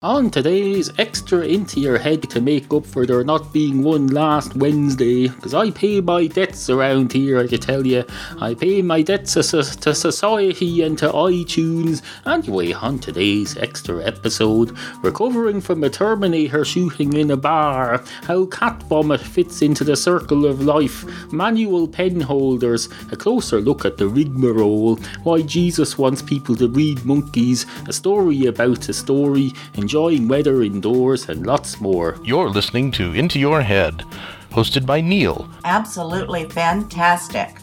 On today's extra into your head to make up for there not being one last Wednesday, because I pay my debts around here, I can tell you. I pay my debts to, society and to iTunes. Anyway, on today's extra episode, recovering from a Terminator shooting in a bar, how cat vomit fits into the circle of life, manual pen holders, a closer look at the rigmarole, why Jesus wants people to read monkeys, a story about a story, and enjoying weather indoors, and lots more. You're listening to Into Your Head, hosted by Neal. Absolutely fantastic.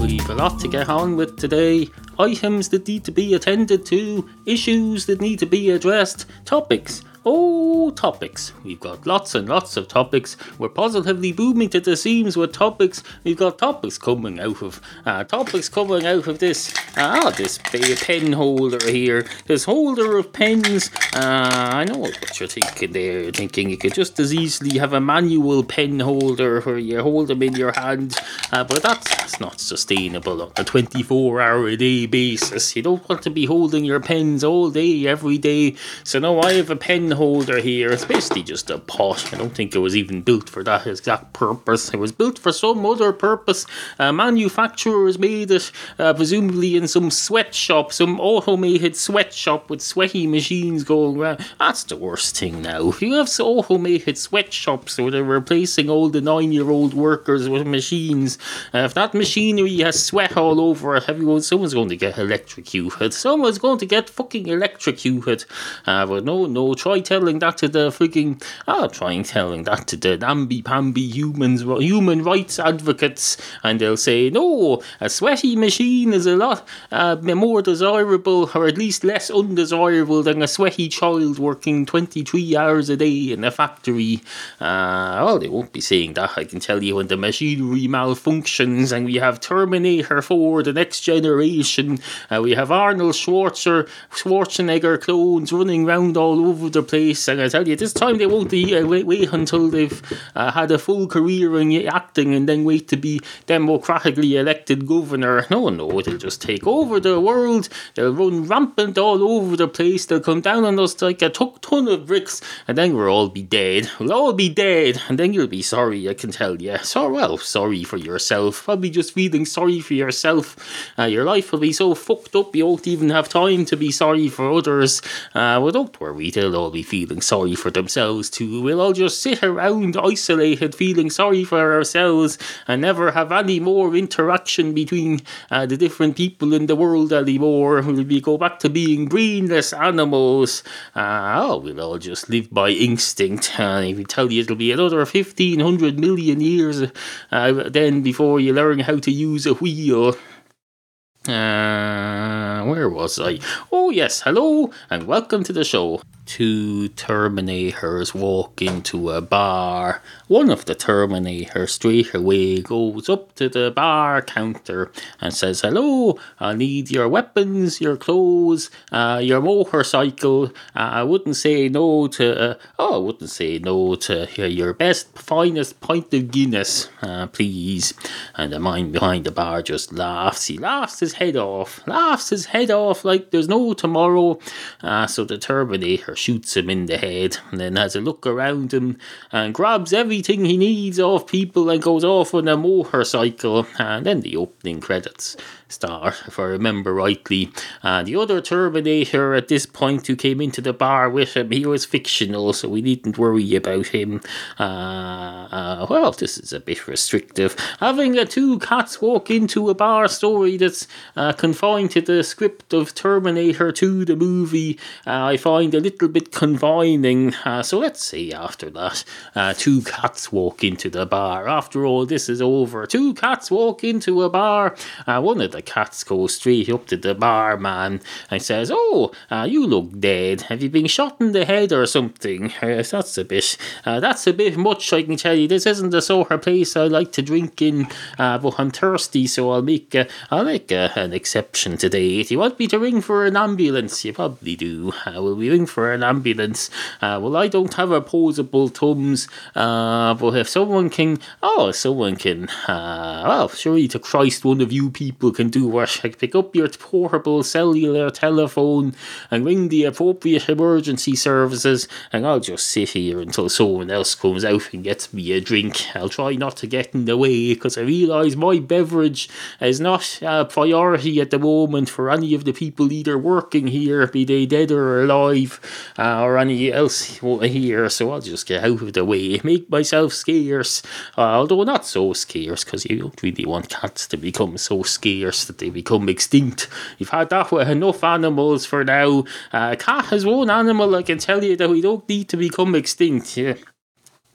We've a lot to get on with today. Items that need to be attended to, issues that need to be addressed, topics Oh, topics. We've got lots and lots of topics. We're positively booming to the seams with topics. We've got topics coming out of uh, topics coming out of this ah uh, this pen holder here. This holder of pens. Uh, I know what you're thinking there. You're thinking you could just as easily have a manual pen holder where you hold them in your hand, uh, but that's, that's not sustainable on a 24 hour a day basis. You don't want to be holding your pens all day, every day. So now I have a pen holder here. It's basically just a pot. I don't think it was even built for that exact purpose. It was built for some other purpose. Uh, manufacturers made it, uh, presumably in some sweatshop, some automated sweatshop with sweaty machines going around. That's the worst thing now. If you have automated sweatshops where they're replacing all the nine year old workers with machines, uh, if that machinery has sweat all over it, everyone, someone's going to get electrocuted. Someone's going to get fucking electrocuted. Uh, but no, no, try telling that to the freaking ah, trying telling that to the namby pamby humans, human rights advocates, and they'll say no, a sweaty machine is a lot uh, more desirable, or at least less undesirable than a sweaty child working twenty three hours a day in a factory. Uh, well, they won't be saying that. I can tell you when the machinery malfunctions and we have Terminator 4, the next generation, uh, we have Arnold Schwarzer, Schwarzenegger clones running around all over the place. And I tell you, this time they won't uh, wait, wait until they've uh, had a full career in acting and then wait to be democratically elected governor. No, no, they'll just take over the world. They'll run rampant all over the place. They'll come down on us like a ton of bricks, and then we'll all be dead. We'll all be dead, and then you'll be sorry, I can tell you. So, well, sorry for yourself. Probably just feeling sorry for yourself. Uh, your life will be so fucked up you won't even have time to be sorry for others. Uh, well, don't worry, they'll all be feeling sorry for themselves too. We'll all just sit around isolated, feeling sorry for ourselves, and never have any more interaction between uh, the different people in the world anymore. We'll be go back to being brainless animals. Uh, oh, we'll all just live by instinct. Uh, I can tell you it'll be another fifteen hundred million years uh, then before you learn how to use a wheel. Uh, where was I? Oh, yes, hello, and welcome to the show two Terminators walk into a bar. One of the Terminators straight away goes up to the bar counter and says, Hello, I need your weapons, your clothes, uh, your motorcycle. Uh, I wouldn't say no to, uh, oh, I wouldn't say no to your best, finest pint of Guinness, uh, please. And the man behind the bar just laughs. He laughs his head off, laughs his head off like there's no tomorrow. Uh, so the Terminator shoots him in the head, and then has a look around him and grabs everything he needs off people and goes off on a motorcycle. And then the opening credits star, if I remember rightly. Uh, the other Terminator at this point who came into the bar with him, he was fictional, so we needn't worry about him. Uh, uh, well, this is a bit restrictive. Having a two cats walk into a bar story that's uh, confined to the script of Terminator 2, the movie, uh, I find a little bit confining. So let's see after that, two cats walk into the bar. After all, this is over. Two cats walk into a bar. one of the cats go straight up to the barman and says, "Oh, uh, you look dead. Have you been shot in the head or something?" Uh, that's a bit. Uh, that's a bit much. I can tell you. This isn't the sort of place I like to drink in, uh, but I'm thirsty, so I'll make. Uh, I'll make uh, an exception today. If you want me to ring for an ambulance, you probably do. I will we ring for an ambulance? well, I don't have opposable thumbs, but if someone can, oh, someone can. well, surely to Christ, one of you people can do it. Like pick up your portable cellular telephone and ring the appropriate emergency services, and I'll just sit here until someone else comes out and gets me a drink. I'll try not to get in the way because I realise my beverage is not a priority at the moment for any of the people either working here, be they dead or alive, uh, or any else here. So I'll just get out of the way, make myself scarce, uh, although not so scarce because you don't really want cats to become so scarce that they become extinct. You've had that with enough animals for now. Uh, a cat is one animal I can tell you that we don't need to become extinct. Yeah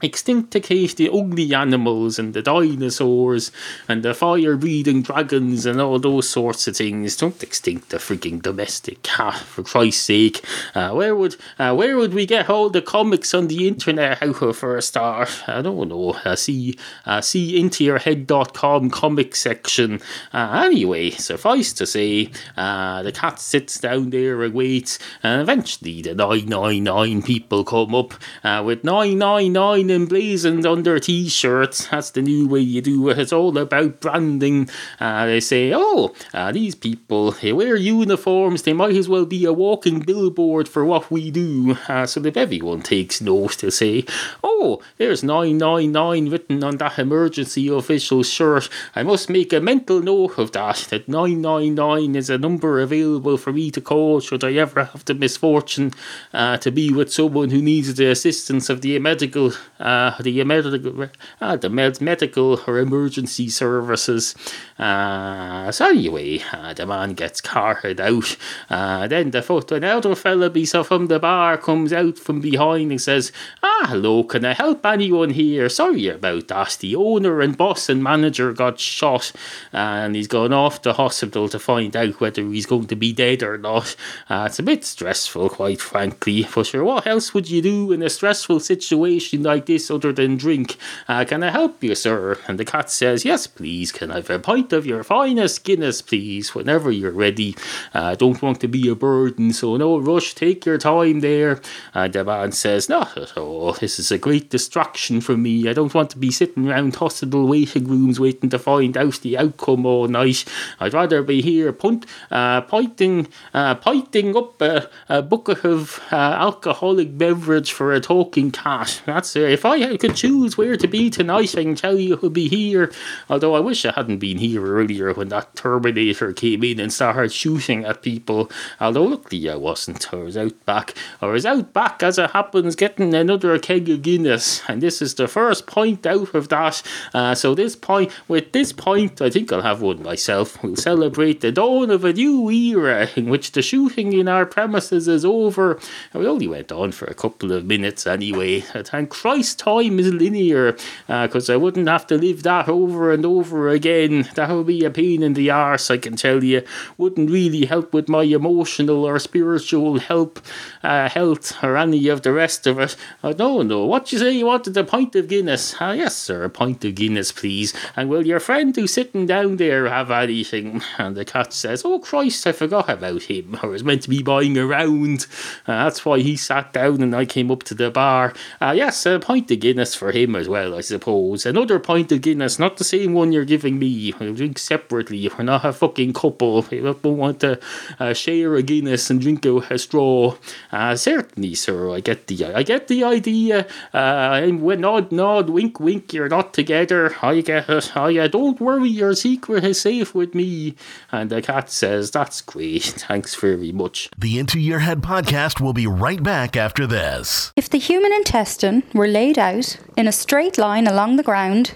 extincticate the ugly animals and the dinosaurs and the fire breathing dragons and all those sorts of things. Don't extinct the freaking domestic cat for Christ's sake. Uh, where would uh, where would we get all the comics on the internet out of for a start? I don't know. Uh, see uh, see intoyourhead.com comic section. Uh, anyway, suffice to say, uh, the cat sits down there and waits, and eventually the 999 people come up uh, with 999 emblazoned on their t-shirts. That's the new way you do it. It's all about branding. Uh, they say, oh, uh, these people they wear uniforms. They might as well be a walking billboard for what we do. Uh, so if everyone takes note, they'll say, oh, there's 999 written on that emergency official shirt. I must make a mental note of that. That 999 is a number available for me to call should I ever have the misfortune uh, to be with someone who needs the assistance of the medical uh, the medical, uh, the med- medical or emergency services. Uh, so anyway, uh, the man gets carted out. Uh, then the foot, another fella be so from the bar comes out from behind and says, "Ah, hello, can I help anyone here? Sorry about that. The owner and boss and manager got shot, and he's gone off to hospital to find out whether he's going to be dead or not. Uh, it's a bit stressful, quite frankly. For sure, what else would you do in a stressful situation like this other than drink? Uh, can I help you, sir?" And the cat says, "Yes, please. Can I have a pint of your finest Guinness, please, whenever you're ready? I uh, don't want to be a burden, so no rush. Take your time there." And the man says, "Not at all. This is a great distraction for me. I don't want to be sitting around hospital waiting rooms waiting to find out the outcome all night. I'd rather be here punt, uh, pointing, uh, pointing up a, a bucket of uh, alcoholic beverage for a talking cat. That's it. If I could choose where to be tonight, I can tell you it would be here. Although I wish I hadn't been here earlier when that Terminator came in and started shooting at people. Although luckily I wasn't. I was out back. I was out back as it happens getting another keg of Guinness. And this is the first point out of that. Uh, so this point, with this point, I think I'll have one myself. We'll celebrate the dawn of a new era in which the shooting in our premises is over. And we only went on for a couple of minutes anyway. Thank Christ time is linear because uh, I wouldn't have to live that over and over again. That would be a pain in the arse, I can tell you. Wouldn't really help with my emotional or spiritual help, uh, health or any of the rest of it. I don't know. What you say you wanted a pint of Guinness? Ah, yes, sir, a pint of Guinness, please. And will your friend who's sitting down there have anything? And the cat says, Oh, Christ, I forgot about him. I was meant to be buying around. Uh, that's why he sat down and I came up to the bar. Uh, yes, a pint of Guinness for him as well, I suppose. Another pint of Guinness, not the same one you're giving me. We'll drink separately. We're not a fucking couple. We don't want to uh, share a Guinness and drink a, a straw. Uh, certainly, sir. I get the I get the idea. Uh, nod, nod, wink, wink. You're not together. I get it. I uh, don't worry. Your secret is safe with me. And the cat says, "That's great. Thanks very much." The Into Your Head podcast will be right back after this. If the human intestine were laid out in a straight line along the ground,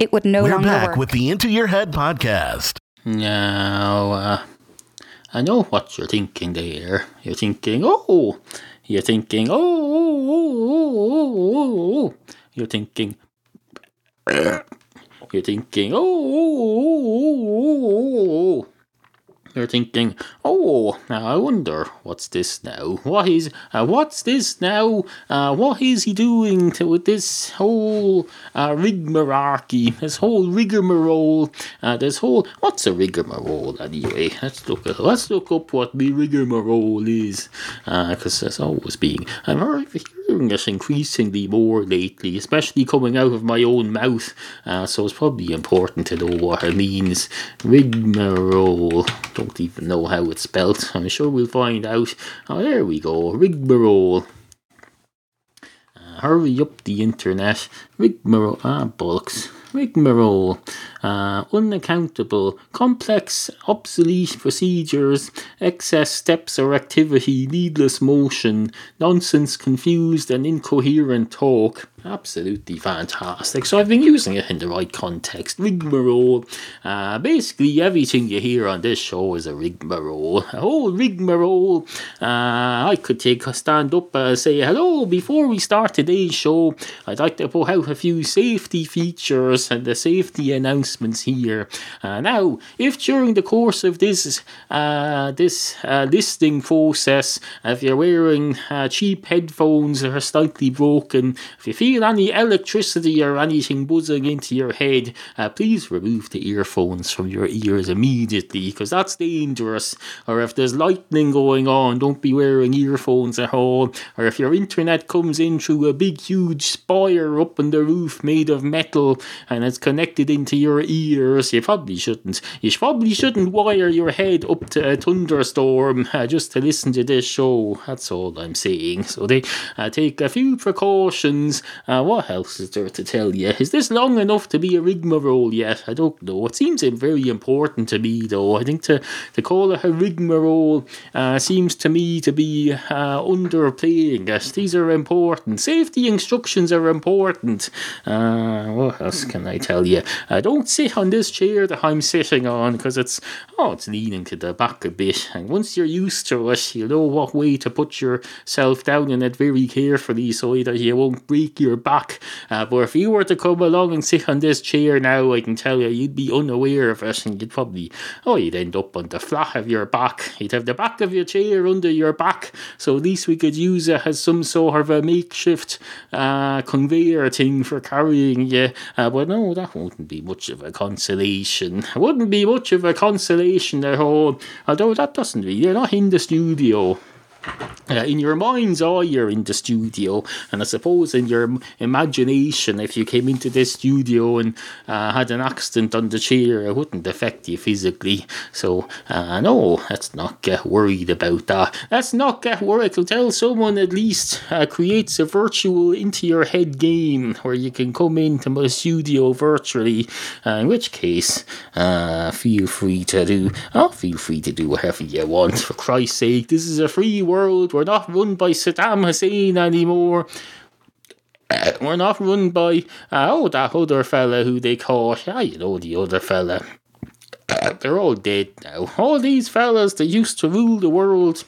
it would no We're longer back work. with the Into Your Head podcast. Now, uh, I know what you're thinking there. You're thinking, oh, you're thinking, oh, oh, oh, oh, oh, oh, oh. You're thinking, you're thinking, oh, oh, oh, oh, oh, oh. You're thinking, oh, now I wonder what's this now? What is, uh, what's this now? Uh, what is he doing to with this whole uh, rigmarole? This whole rigmarole? Uh, this whole what's a rigmarole anyway? Let's look at let's look up what the rigmarole is, because there's always being. I'm very hearing it increasingly more lately, especially coming out of my own mouth. Uh, so it's probably important to know what it means. Rigmarole. Don't even know how it's spelt. I'm sure we'll find out. Oh, there we go. Rigmarole. Uh, hurry up the internet. Rigmarole. Ah, bollocks. Rigmarole uh, unaccountable, complex, obsolete procedures, excess steps or activity, needless motion, nonsense, confused and incoherent talk. Absolutely fantastic. So I've been using it in the right context. Rigmarole. Uh, basically, everything you hear on this show is a rigmarole. Oh, rigmarole. Uh, I could take a stand up and say hello before we start today's show. I'd like to put out a few safety features and the safety announcements announcements here. Uh, now, if during the course of this uh, this uh, listing process, if you're wearing uh, cheap headphones that are slightly broken, if you feel any electricity or anything buzzing into your head, uh, please remove the earphones from your ears immediately because that's dangerous. Or if there's lightning going on, don't be wearing earphones at all. Or if your internet comes in through a big, huge spire up on the roof made of metal and it's connected into your your ears. You probably shouldn't. You probably shouldn't wire your head up to a thunderstorm uh, just to listen to this show. That's all I'm saying. So they uh, take a few precautions. Uh, what else is there to tell you? Is this long enough to be a rigmarole yet? I don't know. It seems very important to me, though. I think to, to call it a rigmarole uh, seems to me to be uh, underplaying it. These are important. Safety instructions are important. Uh, what else can I tell you? Uh, don't sit on this chair that I'm sitting on because it's oh it's leaning to the back a bit and once you're used to it you know what way to put yourself down in it very carefully so that you won't break your back uh, but if you were to come along and sit on this chair now I can tell you you'd be unaware of it and you'd probably oh you'd end up on the flat of your back you'd have the back of your chair under your back so at least we could use it as some sort of a makeshift uh, conveyor thing for carrying you uh, but no that wouldn't be much of a consolation. It wouldn't be much of a consolation at all, although that doesn't really, you're not in the studio. Uh, in your mind's eye, you're in the studio, and I suppose in your imagination, if you came into this studio and uh, had an accident on the chair, it wouldn't affect you physically. So, uh, no, let's not get worried about that. Let's not get worried. Tell someone at least uh, creates a virtual into your head game where you can come into my studio virtually. Uh, in which case, uh, feel free to do. Oh, feel free to do whatever you want. For Christ's sake, this is a free world. We're not run by Saddam Hussein anymore. We're not run by uh, oh that other fella who they caught. Ah, you know the other fella. They're all dead now. All these fellas that used to rule the world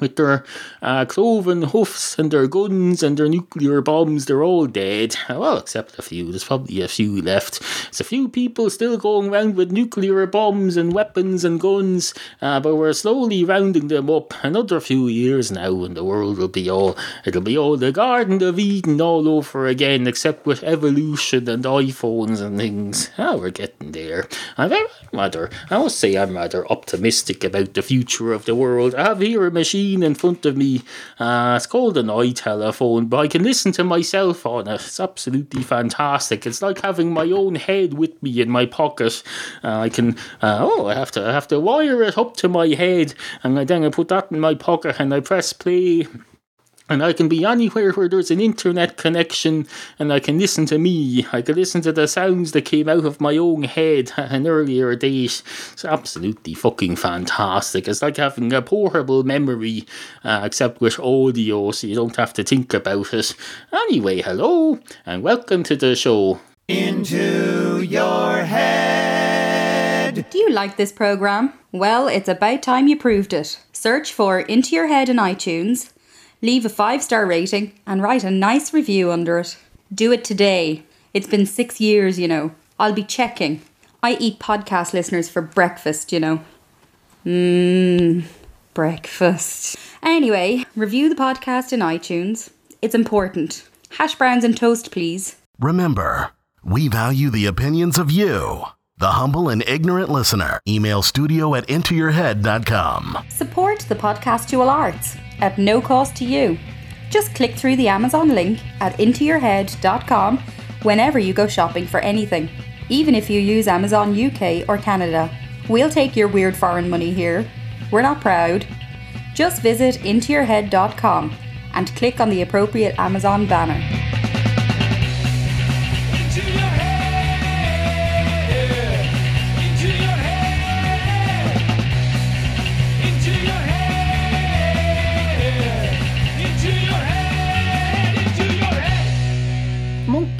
with their uh, cloven hoofs and their guns and their nuclear bombs, they're all dead. Well, except a few. There's probably a few left. There's a few people still going around with nuclear bombs and weapons and guns, uh, but we're slowly rounding them up. Another few years now, and the world will be all it'll be all the Garden of Eden all over again, except with evolution and iPhones and things. Ah, we're getting there. I'm rather, I must say, I'm rather optimistic about the future of the world. I have here a machine screen in front of me. Uh, it's called an iTelephone, but I can listen to myself on it. It's absolutely fantastic. It's like having my own head with me in my pocket. Uh, I can uh, oh, I have to I have to wire it up to my head, and then I put that in my pocket, and I press play and I can be anywhere where there's an internet connection and I can listen to me. I can listen to the sounds that came out of my own head an earlier date. It's absolutely fucking fantastic. It's like having a portable memory, uh, except with audio, so you don't have to think about it. Anyway, hello, and welcome to the show. Into your head. Do you like this program? Well, it's about time you proved it. Search for Into Your Head in iTunes leave a five star rating, and write a nice review under it. Do it today. It's been six years, you know. I'll be checking. I eat podcast listeners for breakfast, you know. Mmm, breakfast. Anyway, review the podcast in iTunes. It's important. Hash browns and toast, please. Remember, we value the opinions of you, the humble and ignorant listener. Email studio at intoyourhead.com. Support the podcast Dual Arts at no cost to you. Just click through the Amazon link at intoyourhead.com whenever you go shopping for anything, even if you use Amazon UK or Canada. We'll take your weird foreign money here. We're not proud. Just visit intoyourhead.com and click on the appropriate Amazon banner.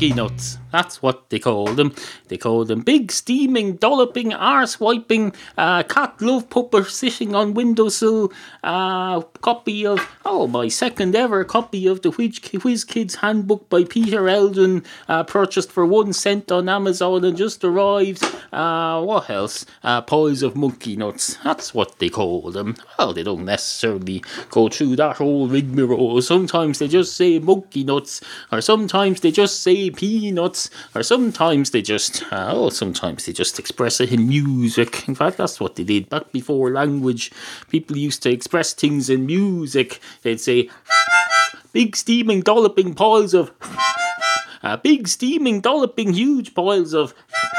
Monkey nuts. That's what they call them. They call them big, steaming, dolloping, arse wiping, uh, cat love pupper sitting on windowsill, uh, copy of, oh, my second ever copy of the Whiz, Whiz Kids Handbook by Peter Eldin, uh, purchased for one cent on Amazon and just arrived. Uh, what else? Uh, piles of monkey nuts. That's what they call them. Well, they don't necessarily go through that whole rigmarole. Sometimes they just say monkey nuts, or sometimes they just say peanuts, or sometimes they just, uh, oh, sometimes they just express it in music. In fact, that's what they did back before language. People used to express things in music. They'd say, big steaming, dolloping piles of, uh, big steaming, dolloping, huge piles of,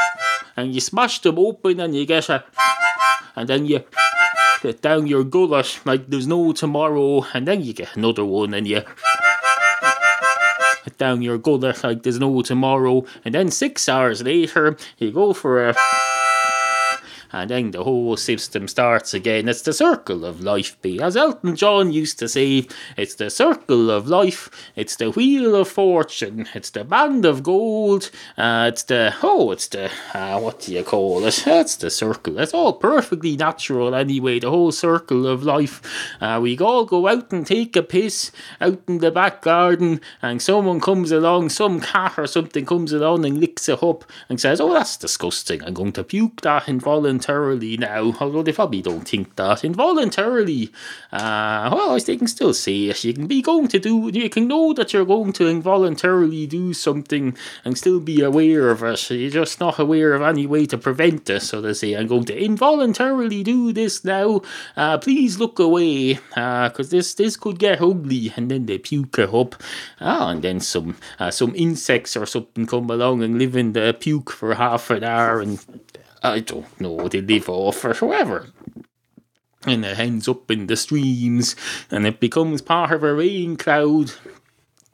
and you smash them open and you get a, and then you down your gullet like there's no tomorrow, and then you get another one and you down your gullet like there's no tomorrow, and then six hours later you go for a and then the whole system starts again. It's the circle of life, B. As Elton John used to say, it's the circle of life, it's the wheel of fortune, it's the band of gold, uh, it's the, oh, it's the, uh, what do you call it? It's the circle. It's all perfectly natural anyway, the whole circle of life. Uh, we all go out and take a piss out in the back garden, and someone comes along, some cat or something comes along and licks it up and says, oh, that's disgusting. I'm going to puke that involuntarily now, although they probably don't think that. Involuntarily, uh, well, they can still say it. You can be going to do, you can know that you're going to involuntarily do something and still be aware of it. You're just not aware of any way to prevent it. So they say, I'm going to involuntarily do this now. Uh, please look away, uh, because this this could get ugly. And then they puke it up. Ah, and then some uh, some insects or something come along and live in the puke for half an hour and I don't know, they live off or. And it ends up in the streams and it becomes part of a rain cloud.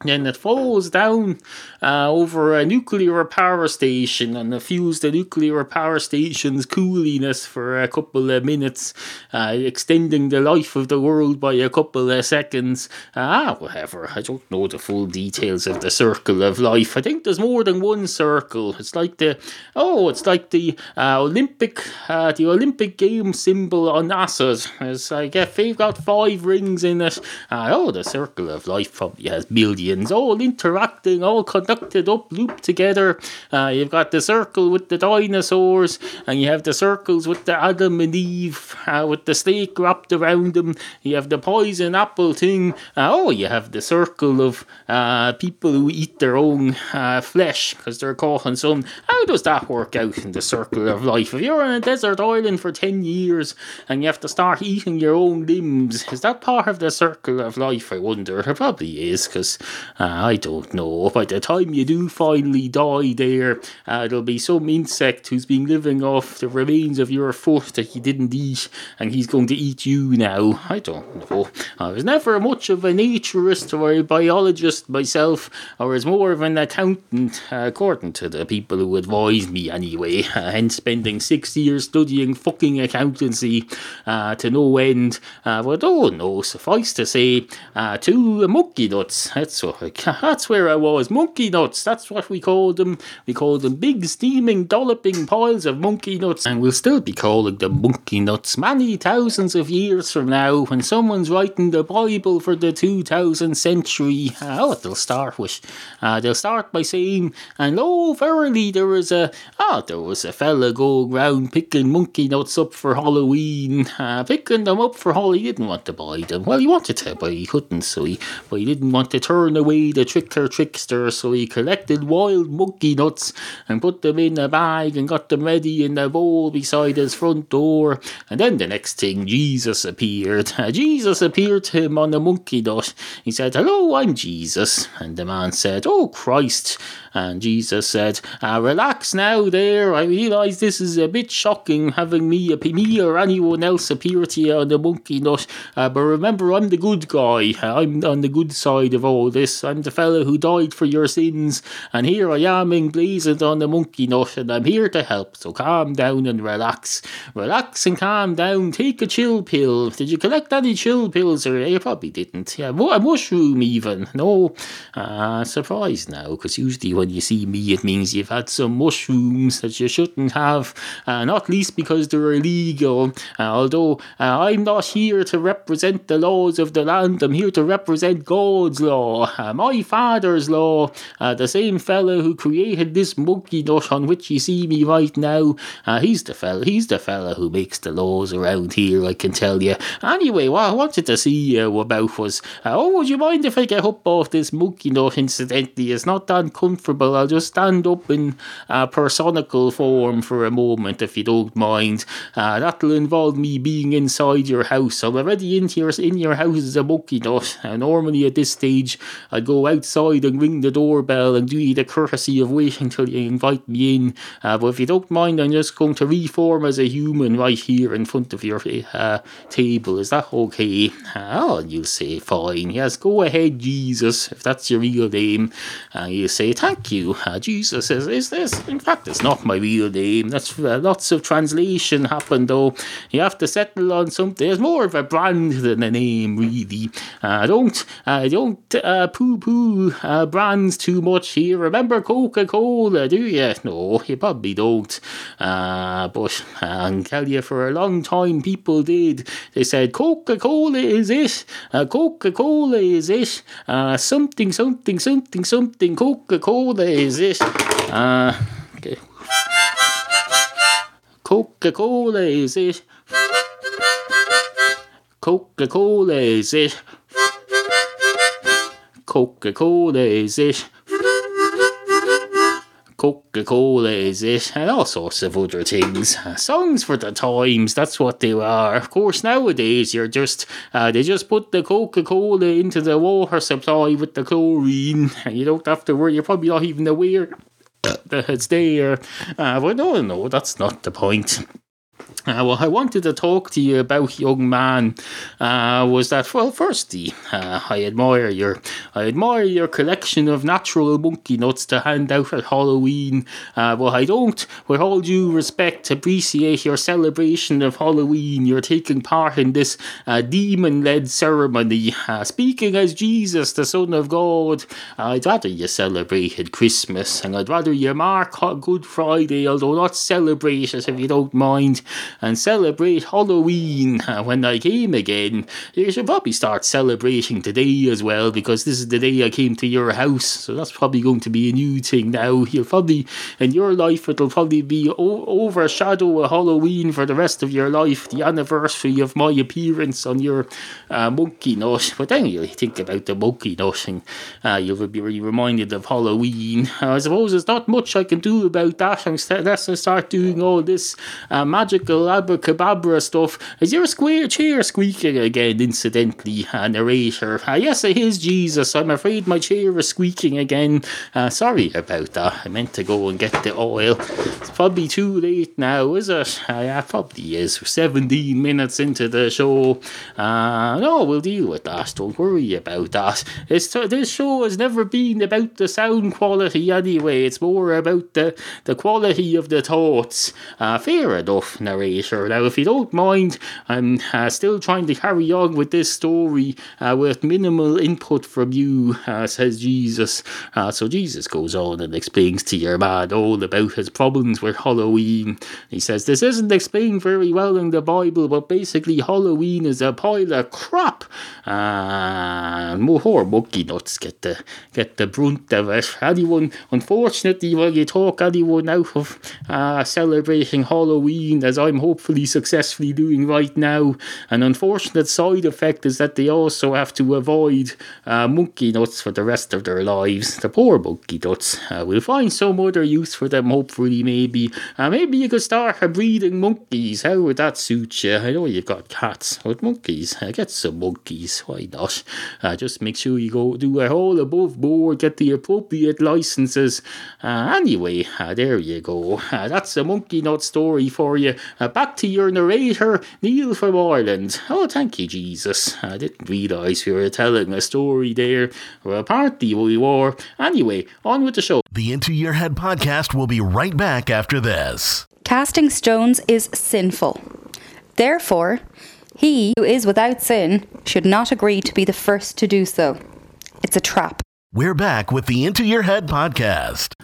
Then it falls down uh, over a nuclear power station and it fuels the nuclear power station's cooliness for a couple of minutes, uh, extending the life of the world by a couple of seconds. Ah, whatever. I don't know the full details of the circle of life. I think there's more than one circle. It's like the oh, it's like the uh, Olympic uh, the Olympic game symbol on NASA's. It's like if they've got five rings in it. Uh, oh, the circle of life probably has billions, all interacting, all connected up, looped together. Uh, you've got the circle with the dinosaurs, and you have the circles with the Adam and Eve, uh, with the snake wrapped around them. You have the poison apple thing. Uh, oh, you have the circle of uh, people who eat their own uh, flesh because they're caught on some. How does that work out in the circle of life? If you're on a desert island for 10 years and you have to start eating your own limbs, is that part of the circle of life? I wonder. It probably is because uh, I don't know. By the time you do finally die there, uh, there'll be some insect who's been living off the remains of your foot that you didn't eat and he's going to eat you now. I don't know. I was never much of a naturist or a biologist myself. I was more of an accountant, uh, according to the people who advised me anyway. Uh, hence spending six years studying fucking accountancy uh, to no end. Uh, but oh no, suffice to say, uh, two monkey nuts. That's that's where I was. Monkey nuts. That's what we called them. We called them big steaming dolloping piles of monkey nuts, and we'll still be calling them monkey nuts many thousands of years from now when someone's writing the Bible for the 2000th century. Uh, oh, they'll start with. Uh, they'll start by saying, and oh, verily there was a ah, there was a fella going round picking monkey nuts up for Halloween, uh, picking them up for Halloween. He didn't want to buy them. Well, he wanted to, but he couldn't, so he, but he didn't want to turn away the trickster trickster, so he collected wild monkey nuts and put them in a bag and got them ready in a bowl beside his front door. And then the next thing, Jesus appeared. Jesus appeared to him on a monkey nut. He said, Hello, I'm Jesus. And the man said, Oh, Christ. And Jesus said, uh, Relax now there. I realise this is a bit shocking having me, me or anyone else appear to you on the monkey nut. Uh, but remember, I'm the good guy. I'm on the good side of all this. I'm the fellow who died for your sins. And here I am emblazoned on the monkey nut, and I'm here to help. So calm down and relax. Relax and calm down. Take a chill pill. Did you collect any chill pills? Or you probably didn't. Yeah, a mushroom even. No. Uh, surprised now, because usually when you see me, it means you've had some mushrooms that you shouldn't have. Uh, not least because they're illegal. Uh, although uh, I'm not here to represent the laws of the land, I'm here to represent God's law, uh, my father's law. Uh, the same fellow who created this monkey nut on which you see me right now. Uh, he's the fella. He's the fella who makes the laws around here. I can tell you. Anyway, what I wanted to see you about was, oh, would you mind if I get up off this monkey nut? Incidentally, it's not that comfortable. I'll just stand up in uh, personical form for a moment, if you don't mind. Uh, that'll involve me being inside your house. I'm already in your in your house as a monkey nut. Uh, normally at this stage, I'd go outside and ring the doorbell and do you the courtesy of waiting till you invite me in. Uh, but if you don't mind, I'm just going to reform as a human right here in front of your uh, table. Is that okay? Oh, you say fine. Yes, go ahead, Jesus, if that's your real name. Uh, you say thank you. Uh, Jesus is this? In fact, it's not my real name. That's uh, lots of translation happened though. You have to settle on something. It's more of a brand than a name, really. Uh, don't uh, don't uh, poo poo uh, brands too much here. Remember Coca Cola, do you? No, you probably don't. Uh, but I can tell you, for a long time, people did. They said Coca Cola is it. Uh, Coca Cola is it. Uh, something, something, something, something. Coca Cola is it. Uh, okay. Coca Cola is it. Coca Cola is it. Coca Cola is it. And all sorts of other things. Songs for the times, that's what they are. Of course, nowadays you're just uh, they just put the Coca Cola into the water supply with the chlorine, and you don't have to worry. You're probably not even aware that it's there. Uh, but no, no, that's not the point. Uh, what I wanted to talk to you about, young man, uh, was that well, firstly, uh, I admire your I admire your collection of natural monkey nuts to hand out at Halloween. Uh, but I don't, with all due respect, appreciate your celebration of Halloween. You're taking part in this uh, demon-led ceremony, uh, speaking as Jesus, the Son of God. I'd rather you celebrated Christmas, and I'd rather you mark Good Friday, although not celebrate it if you don't mind and celebrate Halloween when I came again. You should probably start celebrating today as well because this is the day I came to your house, so that's probably going to be a new thing now. You'll probably, in your life, it'll probably be o- overshadow a Halloween for the rest of your life, the anniversary of my appearance on your uh, monkey nut. But then you'll think about the monkey nut and uh, you'll be reminded of Halloween. I suppose there's not much I can do about that unless I start doing all this uh, magical abracadabra stuff. Is your square chair squeaking again, incidentally, uh, narrator? Uh, yes, it is, Jesus. I'm afraid my chair is squeaking again. Uh, sorry about that. I meant to go and get the oil. It's probably too late now, is it? Uh, yeah, probably is. We're 17 minutes into the show. Uh, no, we'll deal with that. Don't worry about that. It's this show has never been about the sound quality anyway. It's more about the, the quality of the thoughts. Uh, fair enough, narrator. Now, if you don't mind, I'm uh, still trying to carry on with this story uh, with minimal input from you, uh, says Jesus. Uh, so Jesus goes on and explains to your man all about his problems with Halloween. He says this isn't explained very well in the Bible, but basically Halloween is a pile of crap. Uh, more monkey nuts get the get the brunt of it. Anyone, unfortunately, when you talk anyone out of uh, celebrating Halloween, as I'm I'm hopefully successfully doing right now. An unfortunate side effect is that they also have to avoid uh, monkey nuts for the rest of their lives. The poor monkey nuts. Uh, we'll find some other use for them, hopefully, maybe. Uh, maybe you could start breeding monkeys. How would that suit you? I know you've got cats, but monkeys. Uh, get some monkeys. Why not? Uh, just make sure you go do a whole above board, get the appropriate licenses. Uh, anyway, there you go. That's a monkey nut story for you. Uh, back to your narrator, Neal from Ireland. Oh, thank you, Jesus. I didn't realise we were telling a story there. Well, apparently we were. Anyway, on with the show. The Into Your Head podcast will be right back after this. Casting stones is sinful. Therefore, he who is without sin should not agree to be the first to do so. It's a trap. We're back with the Into Your Head podcast.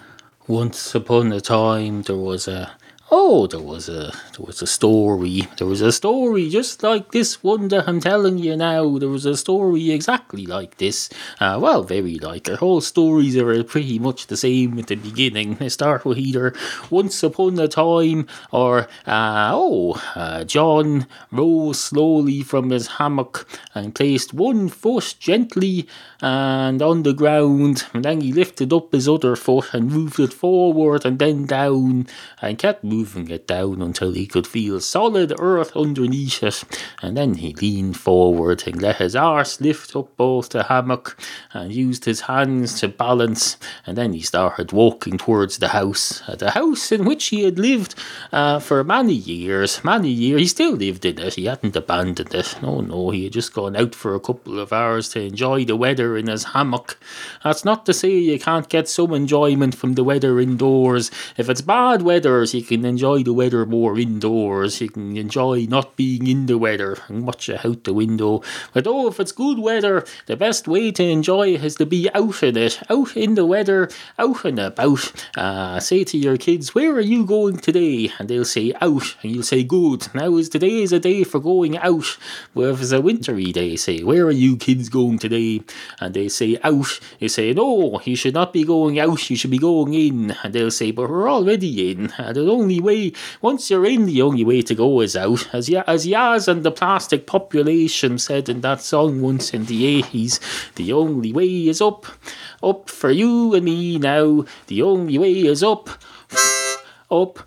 Once upon a time, there was a oh, there was a there was a story. There was a story just like this one that I'm telling you now. There was a story exactly like this. Uh, well, very like it. All stories are pretty much the same at the beginning. They start with either once upon a time or uh, oh, uh, John rose slowly from his hammock and placed one foot gently and on the ground, and then he lifted up his other foot and moved it forward and then down and kept moving it down until he could feel solid earth underneath it. And then he leaned forward and let his arse lift up both the hammock and used his hands to balance. And then he started walking towards the house, uh, the house in which he had lived uh, for many years. Many years. He still lived in it. He hadn't abandoned it. No, no, he had just gone out for a couple of hours to enjoy the weather in his hammock. That's not to say you can't get some enjoyment from the weather indoors. If it's bad weather, you can enjoy the weather more indoors. You can enjoy not being in the weather and watch it out the window. But oh, if it's good weather, the best way to enjoy it is to be out in it, out in the weather, out and about. Uh, say to your kids, "Where are you going today?" And they'll say out, and you'll say good. Now is today is a day for going out. Well, if it's a wintry day, say, "Where are you kids going today?" And they say out. You say, "No, you should not be going out. You should be going in." And they'll say, "But we're already in." Uh, the only way, once you're in, the only way to go is out. As ya, as Yazz and the plastic population said in that song once in the eighties, the only way is up, up for you and me now. The only way is up, up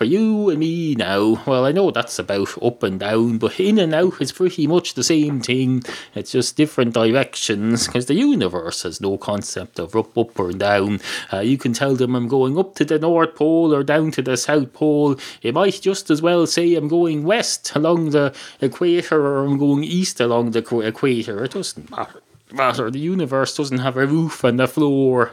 for you and me now. Well, I know that's about up and down, but in and out is pretty much the same thing. It's just different directions because the universe has no concept of up, up or down. Uh, you can tell them I'm going up to the North Pole or down to the South Pole. It might just as well say I'm going west along the equator or I'm going east along the equator. It doesn't matter. Matter. The universe doesn't have a roof and a floor.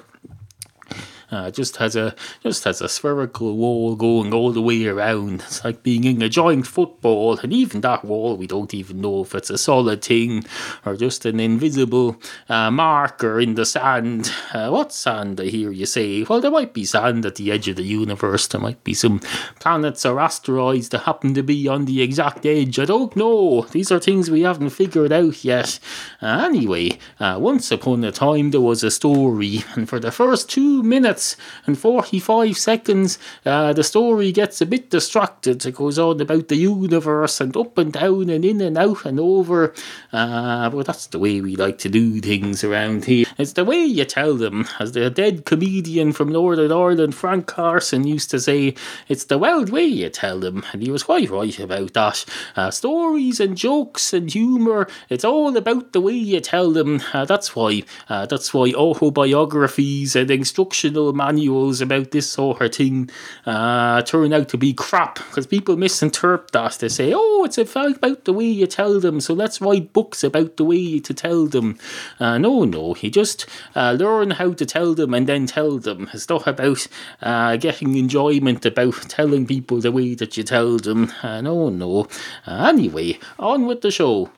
Uh, just has a just has a spherical wall going all the way around. It's like being in a giant football, and even that wall we don't even know if it's a solid thing or just an invisible uh, marker in the sand. Uh, what sand? I hear you say. Well, there might be sand at the edge of the universe. There might be some planets or asteroids that happen to be on the exact edge. I don't know. These are things we haven't figured out yet. Uh, anyway, uh, once upon a time there was a story, and for the first two minutes and 45 seconds, uh, the story gets a bit distracted. It goes on about the universe and up and down and in and out and over. Uh, but that's the way we like to do things around here. It's the way you tell them. As the dead comedian from Northern Ireland, Frank Carson, used to say, it's the wild way you tell them. And he was quite right about that. Uh, stories and jokes and humour, it's all about the way you tell them. Uh, that's why, uh, that's why autobiographies and instructional manuals about this sort of thing uh, turn out to be crap because people misinterpret that. They say, oh, it's about the way you tell them, so let's write books about the way to tell them. Uh, no, no, you just uh, learn how to tell them and then tell them. It's not about uh, getting enjoyment about telling people the way that you tell them. Uh, no, no. Uh, anyway, on with the show.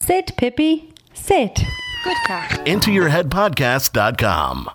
Sit, Pippi. Sit. Good cat. IntoYourHeadPodcast.com.